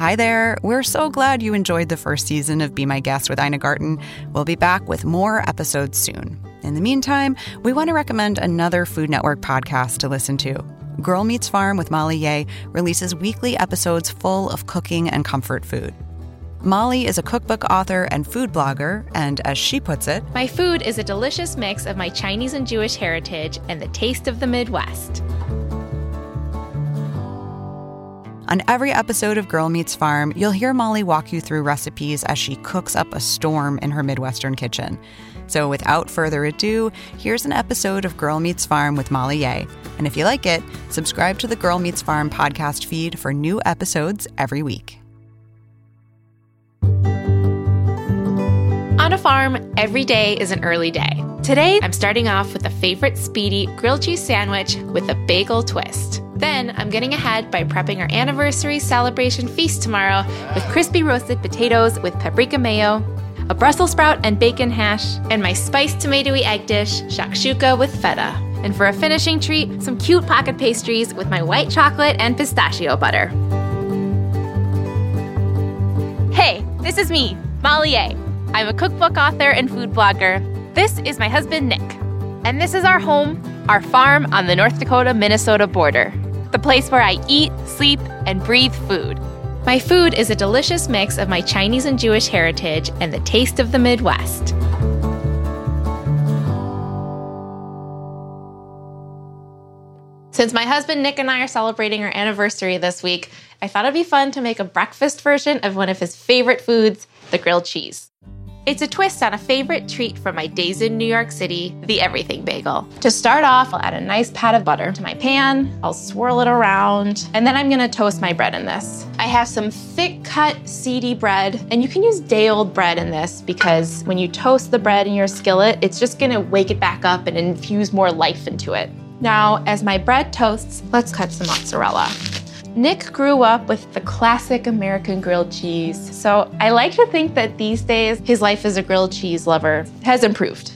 Hi there. We're so glad you enjoyed the first season of Be My Guest with Ina Garten. We'll be back with more episodes soon. In the meantime, we want to recommend another Food Network podcast to listen to. Girl Meets Farm with Molly Yeh releases weekly episodes full of cooking and comfort food. Molly is a cookbook author and food blogger, and as she puts it, My food is a delicious mix of my Chinese and Jewish heritage and the taste of the Midwest. On every episode of Girl Meets Farm, you'll hear Molly walk you through recipes as she cooks up a storm in her Midwestern kitchen. So, without further ado, here's an episode of Girl Meets Farm with Molly Yeh. And if you like it, subscribe to the Girl Meets Farm podcast feed for new episodes every week. On a farm, every day is an early day. Today, I'm starting off with a favorite speedy grilled cheese sandwich with a bagel twist. Then, I'm getting ahead by prepping our anniversary celebration feast tomorrow with crispy roasted potatoes with paprika mayo, a Brussels sprout and bacon hash, and my spiced tomatoey egg dish, shakshuka with feta. And for a finishing treat, some cute pocket pastries with my white chocolate and pistachio butter. Hey, this is me, Molly Yeh. I'm a cookbook author and food blogger. This is my husband, Nick. And this is our home, our farm on the North Dakota Minnesota border, the place where I eat, sleep, and breathe food. My food is a delicious mix of my Chinese and Jewish heritage and the taste of the Midwest. Since my husband Nick and I are celebrating our anniversary this week, I thought it'd be fun to make a breakfast version of one of his favorite foods, the grilled cheese. It's a twist on a favorite treat from my days in New York City, the everything bagel. To start off, I'll add a nice pat of butter to my pan. I'll swirl it around, and then I'm gonna toast my bread in this. I have some thick cut seedy bread, and you can use day old bread in this because when you toast the bread in your skillet, it's just gonna wake it back up and infuse more life into it. Now, as my bread toasts, let's cut some mozzarella. Nick grew up with the classic American grilled cheese, so I like to think that these days his life as a grilled cheese lover has improved.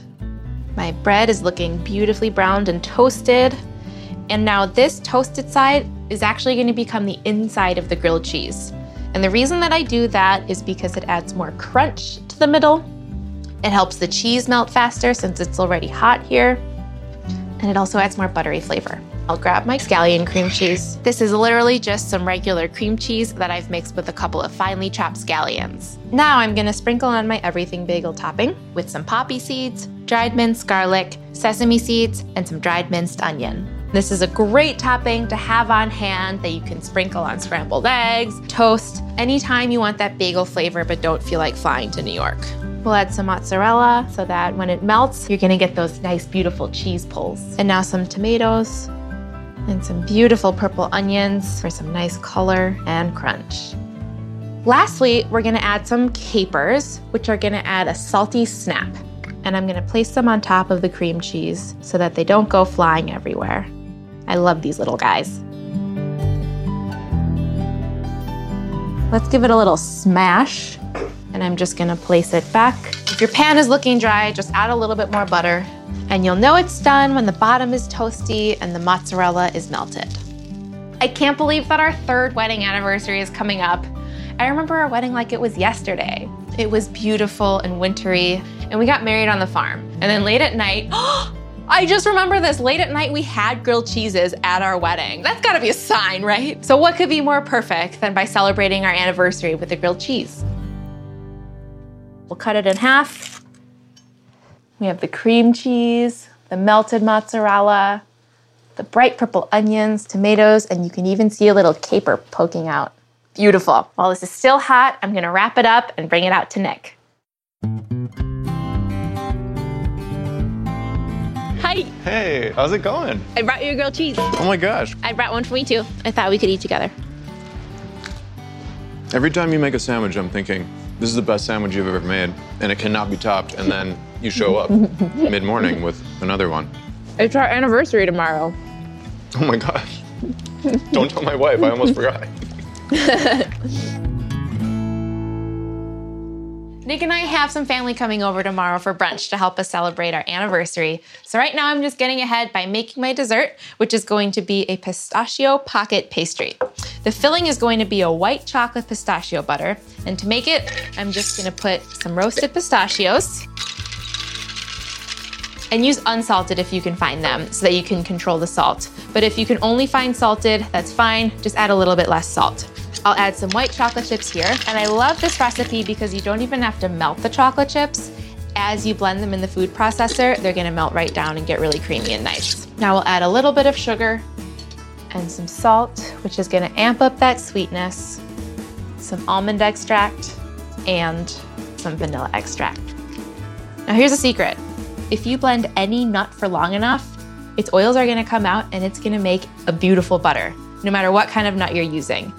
My bread is looking beautifully browned and toasted, and now this toasted side is actually going to become the inside of the grilled cheese. And the reason that I do that is because it adds more crunch to the middle. It helps the cheese melt faster since it's already hot here, and it also adds more buttery flavor. I'll grab my scallion cream cheese. This is literally just some regular cream cheese that I've mixed with a couple of finely chopped scallions. Now I'm gonna sprinkle on my everything bagel topping with some poppy seeds, dried minced garlic, sesame seeds, and some dried minced onion. This is a great topping to have on hand that you can sprinkle on scrambled eggs, toast, anytime you want that bagel flavor but don't feel like flying to New York. We'll add some mozzarella so that when it melts, you're gonna get those nice, beautiful cheese pulls. And now some tomatoes, and some beautiful purple onions for some nice color and crunch. Lastly, we're gonna add some capers, which are gonna add a salty snap. And I'm gonna place them on top of the cream cheese so that they don't go flying everywhere. I love these little guys. Let's give it a little smash. And I'm just gonna place it back. If your pan is looking dry, just add a little bit more butter and you'll know it's done when the bottom is toasty and the mozzarella is melted. I can't believe that our third wedding anniversary is coming up. I remember our wedding like it was yesterday. It was beautiful and wintry, and we got married on the farm. And then late at night, I just remember this. Late at night, we had grilled cheeses at our wedding. That's gotta be a sign, right? So, what could be more perfect than by celebrating our anniversary with a grilled cheese? We'll cut it in half we have the cream cheese, the melted mozzarella, the bright purple onions, tomatoes, and you can even see a little caper poking out. Beautiful. While this is still hot, I'm gonna wrap it up and bring it out to Nick. Hi. Hey, how's it going? I brought you a grilled cheese. Oh my gosh. I brought one for me too. I thought we could eat together. Every time you make a sandwich, I'm thinking, this is the best sandwich you've ever made, and it cannot be topped. And then you show up mid morning with another one. It's our anniversary tomorrow. Oh my gosh. Don't tell my wife, I almost forgot. Nick and I have some family coming over tomorrow for brunch to help us celebrate our anniversary. So right now I'm just getting ahead by making my dessert, which is going to be a pistachio pocket pastry. The filling is going to be a white chocolate pistachio butter. And to make it, I'm just gonna put some roasted pistachios and use unsalted if you can find them so that you can control the salt. But if you can only find salted, that's fine. Just add a little bit less salt. I'll add some white chocolate chips here. And I love this recipe because you don't even have to melt the chocolate chips. As you blend them in the food processor, they're gonna melt right down and get really creamy and nice. Now we'll add a little bit of sugar and some salt, which is gonna amp up that sweetness, some almond extract, and some vanilla extract. Now here's a secret. If you blend any nut for long enough, its oils are gonna come out and it's gonna make a beautiful butter, no matter what kind of nut you're using.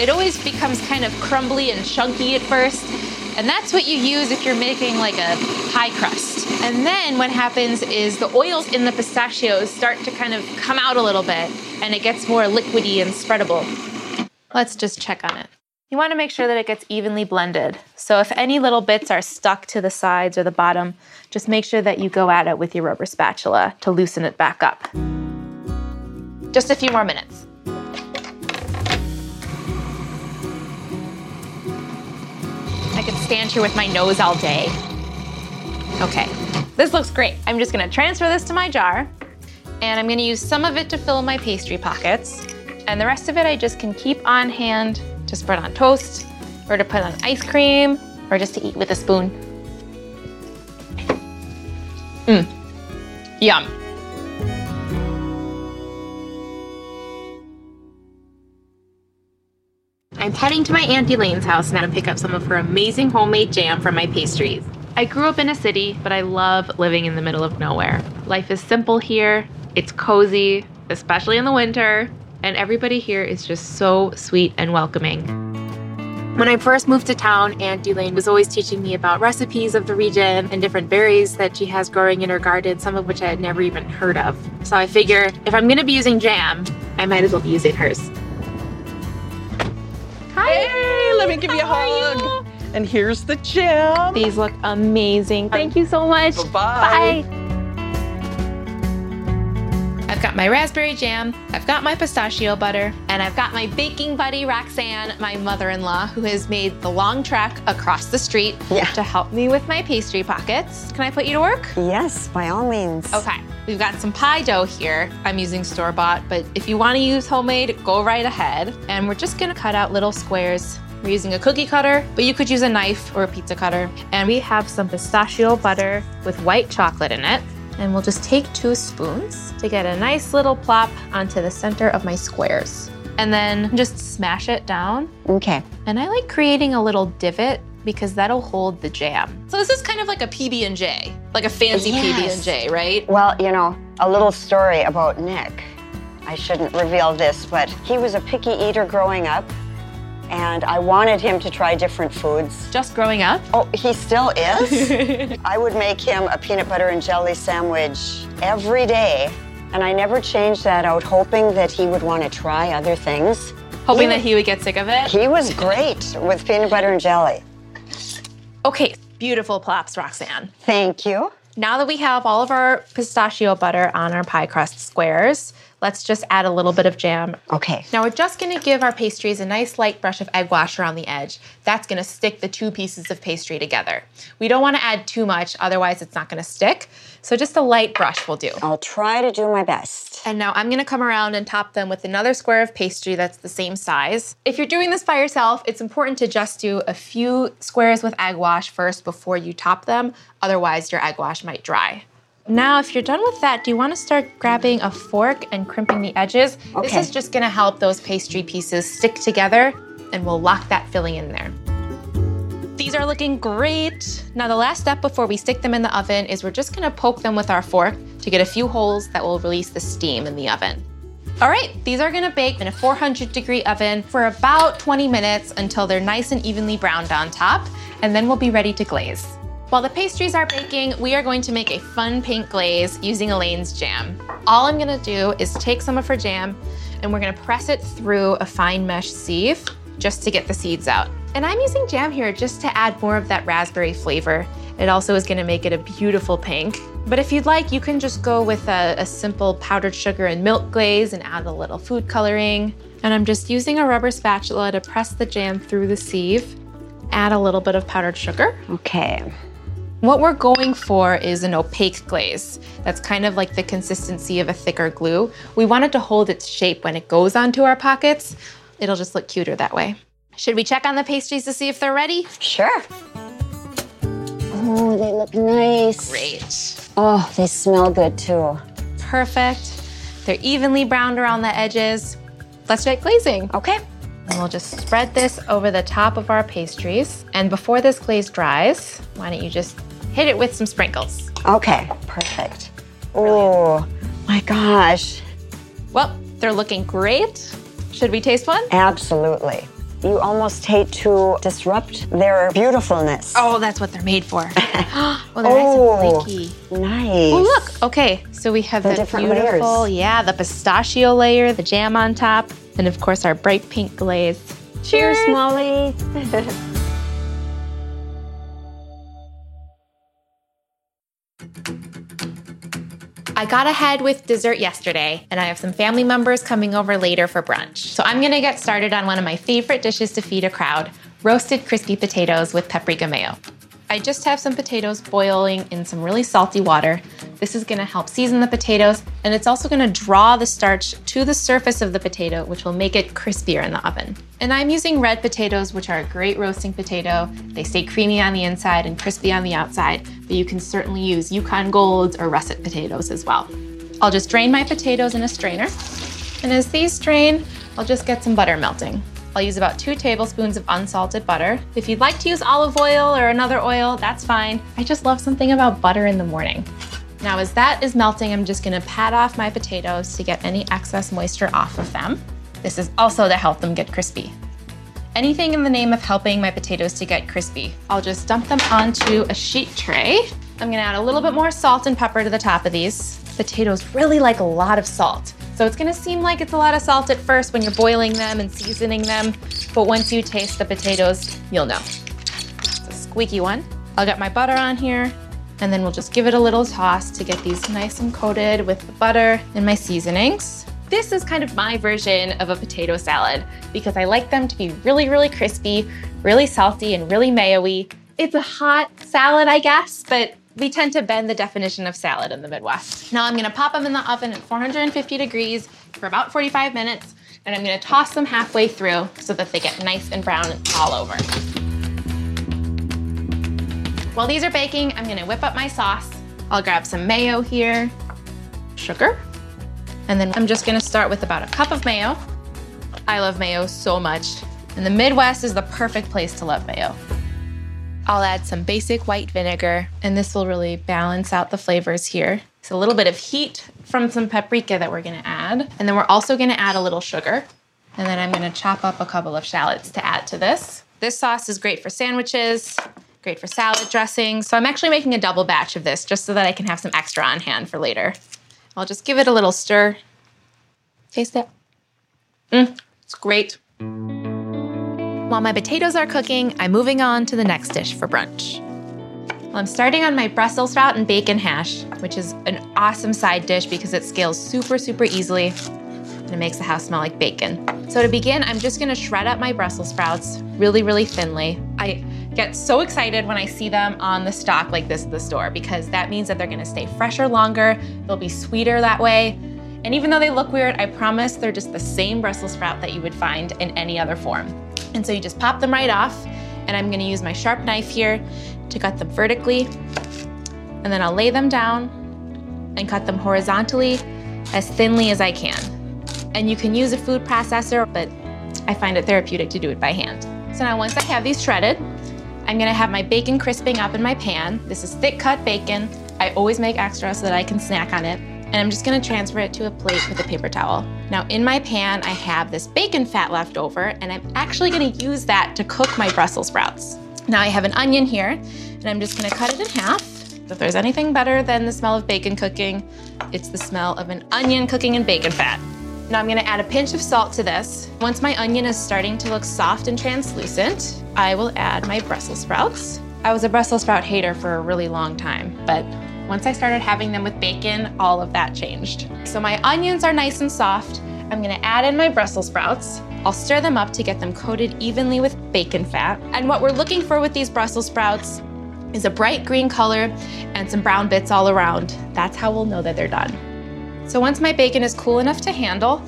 It always becomes kind of crumbly and chunky at first, and that's what you use if you're making like a pie crust. And then what happens is the oils in the pistachios start to kind of come out a little bit, and it gets more liquidy and spreadable. Let's just check on it. You want to make sure that it gets evenly blended. So if any little bits are stuck to the sides or the bottom, just make sure that you go at it with your rubber spatula to loosen it back up. Just a few more minutes. Could stand here with my nose all day. Okay, this looks great. I'm just gonna transfer this to my jar and I'm gonna use some of it to fill my pastry pockets and the rest of it I just can keep on hand to spread on toast or to put on ice cream or just to eat with a spoon. Mmm, yum. I'm heading to my Aunt Elaine's house now to pick up some of her amazing homemade jam from my pastries. I grew up in a city, but I love living in the middle of nowhere. Life is simple here, it's cozy, especially in the winter, and everybody here is just so sweet and welcoming. When I first moved to town, Aunt Elaine was always teaching me about recipes of the region and different berries that she has growing in her garden, some of which I had never even heard of. So I figure if I'm gonna be using jam, I might as well be using hers. Hi! Hey, let me give you a hug. you? And here's the jam. These look amazing. Thank you so much. Bye-bye. Bye. I've got my raspberry jam, I've got my pistachio butter, and I've got my baking buddy Roxanne, my mother in law, who has made the long trek across the street Yeah. to help me with my pastry pockets. Can I put you to work? Yes, by all means. Okay, we've got some pie dough here. I'm using store bought, but if you want to use homemade, go right ahead. And we're just gonna cut out little squares. We're using a cookie cutter, but you could use a knife or a pizza cutter. And we have some pistachio butter with white chocolate in it. And we'll just take two spoons to get a nice little plop onto the center of my squares. And then just smash it down Okay. and I like creating a little divot because that'll hold the jam. So this is kind of like a PB&J, like a fancy Yes. PB&J, right? Well, you know, a little story about Nick. I shouldn't reveal this, but he was a picky eater growing up, and I wanted him to try different foods. Just growing up. Oh, he still is? I would make him a peanut butter and jelly sandwich every day, and I never changed that out, hoping that he would want to try other things. Hoping He- that he would get sick of it. He was great with peanut butter and jelly. Okay, beautiful plops, Roxanne. Thank you. Now that we have all of our pistachio butter on our pie crust squares, let's just add a little bit of jam. Okay. Now we're just gonna give our pastries a nice light brush of egg wash around the edge. That's gonna stick the two pieces of pastry together. We don't wanna add too much, otherwise it's not gonna stick. So just a light brush will do. I'll try to do my best. And now I'm gonna come around and top them with another square of pastry that's the same size. If you're doing this by yourself, it's important to just do a few squares with egg wash first before you top them, otherwise your egg wash might dry. Now, if you're done with that, do you wanna start grabbing a fork and crimping the edges? This is just gonna help those pastry pieces stick together and we'll lock that filling in there. These are looking great. Now the last step before we stick them in the oven is we're just gonna poke them with our fork to get a few holes that will release the steam in the oven. All right, these are gonna bake in a 400 degree oven for about 20 minutes until they're nice and evenly browned on top, and then we'll be ready to glaze. While the pastries are baking, we are going to make a fun pink glaze using Elaine's jam. All I'm gonna do is take some of her jam and we're gonna press it through a fine mesh sieve just to get the seeds out. And I'm using jam here just to add more of that raspberry flavor. It also is gonna make it a beautiful pink. But if you'd like, you can just go with a, a simple powdered sugar and milk glaze and add a little food coloring. And I'm just using a rubber spatula to press the jam through the sieve. Add a little bit of powdered sugar. Okay. What we're going for is an opaque glaze. That's kind of like the consistency of a thicker glue. We want it to hold its shape when it goes onto our pockets. It'll just look cuter that way. Should we check on the pastries to see if they're ready? Sure. Oh, they look nice. Great. Oh, they smell good too. Perfect. They're evenly browned around the edges. Let's get glazing. Okay. And we'll just spread this over the top of our pastries. And before this glaze dries, why don't you just hit it with some sprinkles? Okay, perfect. Oh, my gosh. Well, they're looking great. Should we taste one? Absolutely. You almost hate to disrupt their beautifulness. Oh, that's what they're made for. oh, they're Oh. nice and oh, flaky. nice. Oh, look. Okay, so we have The the, different beautiful, layers. yeah, the pistachio layer, the jam on top, and of course our bright pink glaze. Cheers, Molly. I got ahead with dessert yesterday, and I have some family members coming over later for brunch. So I'm gonna get started on one of my favorite dishes to feed a crowd roasted crispy potatoes with paprika mayo. I just have some potatoes boiling in some really salty water. This is gonna help season the potatoes, and it's also gonna draw the starch to the surface of the potato, which will make it crispier in the oven. And I'm using red potatoes, which are a great roasting potato. They stay creamy on the inside and crispy on the outside, but you can certainly use Yukon Golds or russet potatoes as well. I'll just drain my potatoes in a strainer, and as these drain, I'll just get some butter melting. I'll use about two tablespoons of unsalted butter. If you'd like to use olive oil or another oil, that's fine. I just love something about butter in the morning. Now, as that is melting, I'm just gonna pat off my potatoes to get any excess moisture off of them. This is also to help them get crispy. Anything in the name of helping my potatoes to get crispy. I'll just dump them onto a sheet tray. I'm gonna add a little bit more salt and pepper to the top of these. Potatoes really like a lot of salt. So it's gonna seem like it's a lot of salt at first when you're boiling them and seasoning them, but once you taste the potatoes, you'll know. It's a squeaky one. I'll get my butter on here, and then we'll just give it a little toss to get these nice and coated with the butter and my seasonings. This is kind of my version of a potato salad because I like them to be really, really crispy, really salty, and really mayo-y. It's a hot salad, I guess, but we tend to bend the definition of salad in the Midwest. Now I'm gonna pop them in the oven at 450 degrees for about 45 minutes, and I'm gonna toss them halfway through so that they get nice and brown all over. While these are baking, I'm gonna whip up my sauce. I'll grab some mayo here, sugar, and then I'm just gonna start with about a cup of mayo. I love mayo so much, and the Midwest is the perfect place to love mayo. I'll add some basic white vinegar, and this will really balance out the flavors here. It's a little bit of heat from some paprika that we're gonna add, and then we're also gonna add a little sugar. And then I'm gonna chop up a couple of shallots to add to this. This sauce is great for sandwiches, great for salad dressing. So I'm actually making a double batch of this just so that I can have some extra on hand for later. I'll just give it a little stir. Taste it. Mm, it's great. While my potatoes are cooking, I'm moving on to the next dish for brunch. Well, I'm starting on my Brussels sprout and bacon hash, which is an awesome side dish because it scales super, super easily and it makes the house smell like bacon. So to begin, I'm just gonna shred up my Brussels sprouts really, really thinly. I get so excited when I see them on the stalk like this at the store because that means that they're gonna stay fresher longer, they'll be sweeter that way. And even though they look weird, I promise they're just the same Brussels sprout that you would find in any other form. And so you just pop them right off, and I'm gonna use my sharp knife here to cut them vertically, and then I'll lay them down and cut them horizontally as thinly as I can. And you can use a food processor, but I find it therapeutic to do it by hand. So now once I have these shredded, I'm gonna have my bacon crisping up in my pan. This is thick cut bacon. I always make extra so that I can snack on it. And I'm just gonna transfer it to a plate with a paper towel. Now in my pan, I have this bacon fat left over, and I'm actually gonna use that to cook my Brussels sprouts. Now I have an onion here, and I'm just gonna cut it in half. If there's anything better than the smell of bacon cooking, it's the smell of an onion cooking in bacon fat. Now I'm gonna add a pinch of salt to this. Once my onion is starting to look soft and translucent, I will add my Brussels sprouts. I was a Brussels sprout hater for a really long time, but once I started having them with bacon, all of that changed. So my onions are nice and soft. I'm gonna add in my Brussels sprouts. I'll stir them up to get them coated evenly with bacon fat. And what we're looking for with these Brussels sprouts is a bright green color and some brown bits all around. That's how we'll know that they're done. So once my bacon is cool enough to handle,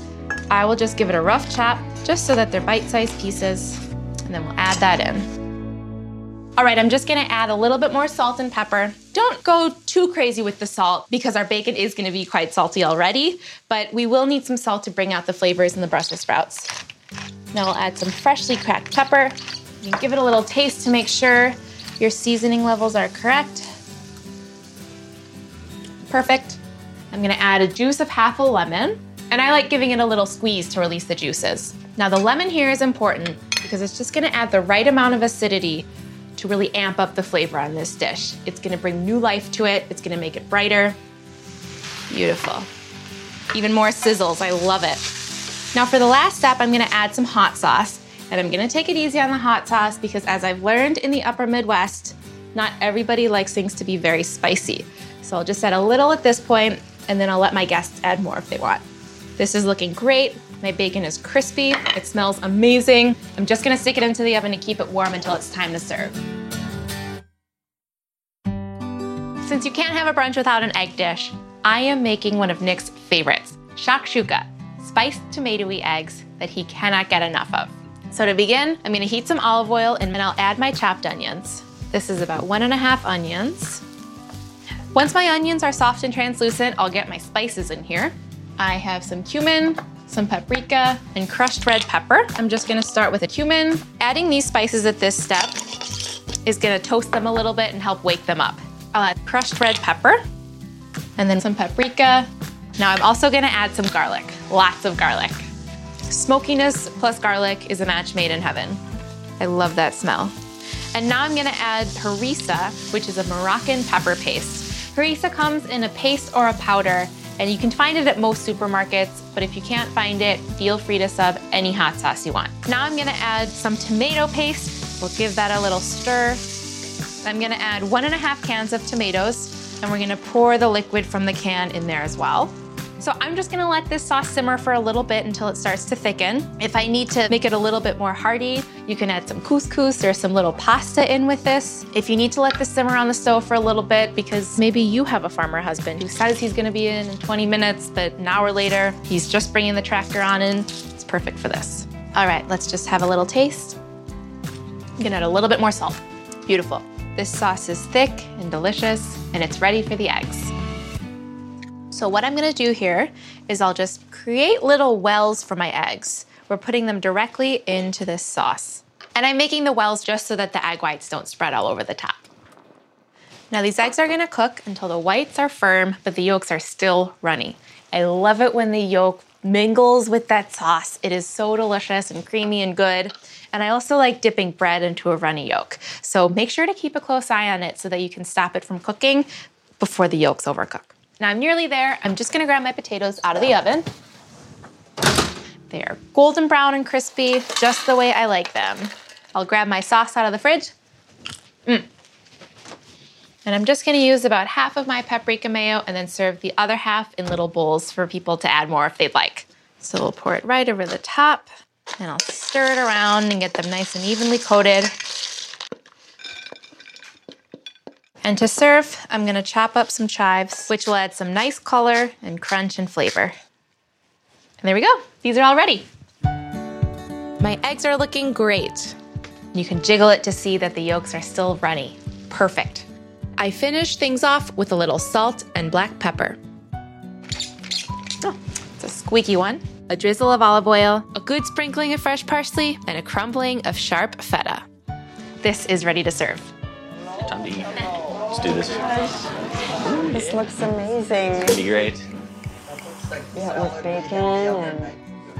I will just give it a rough chop just so that they're bite-sized pieces, and then we'll add that in. All right, I'm just gonna add a little bit more salt and pepper. Don't go too crazy with the salt because our bacon is gonna be quite salty already, but we will need some salt to bring out the flavors in the Brussels sprouts. Now we'll add some freshly cracked pepper. You give it a little taste to make sure your seasoning levels are correct. Perfect. I'm gonna add a juice of half a lemon, and I like giving it a little squeeze to release the juices. Now the lemon here is important because it's just gonna add the right amount of acidity to really amp up the flavor on this dish. It's gonna bring new life to it, it's gonna make it brighter. Beautiful. Even more sizzles, I love it. Now for the last step, I'm gonna add some hot sauce. And I'm gonna take it easy on the hot sauce because as I've learned in the upper Midwest, not everybody likes things to be very spicy. So I'll just add a little at this point, and then I'll let my guests add more if they want. This is looking great. My bacon is crispy. It smells amazing. I'm just gonna stick it into the oven to keep it warm until it's time to serve. Since you can't have a brunch without an egg dish, I am making one of Nick's favorites, shakshuka, spiced tomatoey eggs that he cannot get enough of. So to begin, I'm gonna heat some olive oil and then I'll add my chopped onions. This is about one and a half onions. Once my onions are soft and translucent, I'll get my spices in here. I have some cumin, some paprika, and crushed red pepper. I'm just gonna start with a cumin. Adding these spices at this step is gonna toast them a little bit and help wake them up. I'll add crushed red pepper, and then some paprika. Now I'm also gonna add some garlic, lots of garlic. Smokiness plus garlic is a match made in heaven. I love that smell. And now I'm gonna add harissa, which is a Moroccan pepper paste. Harissa comes in a paste or a powder, and you can find it at most supermarkets, but if you can't find it, feel free to sub any hot sauce you want. Now I'm gonna add some tomato paste. We'll give that a little stir. I'm gonna add one and a half cans of tomatoes, and we're gonna pour the liquid from the can in there as well. So I'm just gonna let this sauce simmer for a little bit until it starts to thicken. If I need to make it a little bit more hearty, you can add some couscous or some little pasta in with this. If you need to let this simmer on the stove for a little bit because maybe you have a farmer husband who says he's gonna be in in 20 minutes, but an hour later, he's just bringing the tractor on in, it's perfect for this. All right, let's just have a little taste. I'm gonna add a little bit more salt. Beautiful. This sauce is thick and delicious, and it's ready for the eggs. So what I'm gonna do here is I'll just create little wells for my eggs. We're putting them directly into this sauce. And I'm making the wells just so that the egg whites don't spread all over the top. Now these eggs are gonna cook until the whites are firm, but the yolks are still runny. I love it when the yolk mingles with that sauce. It is so delicious and creamy and good. And I also like dipping bread into a runny yolk. So make sure to keep a close eye on it so that you can stop it from cooking before the yolks overcook. Now I'm nearly there. I'm just gonna grab my potatoes out of the oven. They are golden brown and crispy, just the way I like them. I'll grab my sauce out of the fridge. Mm. And I'm just gonna use about half of my paprika mayo and then serve the other half in little bowls for people to add more if they'd like. So we'll pour it right over the top and I'll stir it around and get them nice and evenly coated. And to serve, I'm gonna chop up some chives, which will add some nice color and crunch and flavor. And there we go, these are all ready. My eggs are looking great. You can jiggle it to see that the yolks are still runny. Perfect. I finish things off with a little salt and black pepper. Oh, it's a squeaky one. A drizzle of olive oil, a good sprinkling of fresh parsley, and a crumbling of sharp feta. This is ready to serve. Time to eat. Let's do this. This looks amazing. It'll be great. Yeah, with bacon and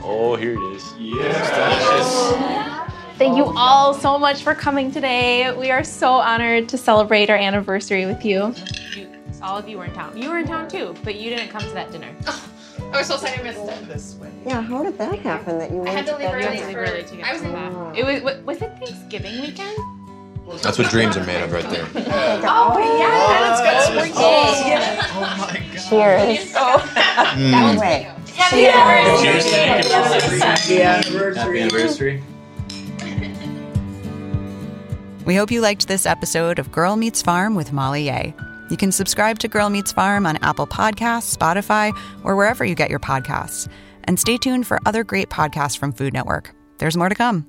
Oh, here it is. Yes, Thank you all so much for coming today. We are so honored to celebrate our anniversary with you. you all of you were in town. You were in town too, but you didn't come to that dinner. Oh, I was so sorry, I missed it. Yeah, how did that happen that you went I went had to to leave early with- for. early to I was in. Oh. It was. Was it Thanksgiving weekend? That's what dreams are made of, right there. Oh yeah, that's good. Oh. Cheers. Mm. Wait. Happy anniversary. Happy anniversary. We hope you liked this episode of Girl Meets Farm with Molly Yeh. You can subscribe to Girl Meets Farm on Apple Podcasts, Spotify, or wherever you get your podcasts. And stay tuned for other great podcasts from Food Network. There's more to come.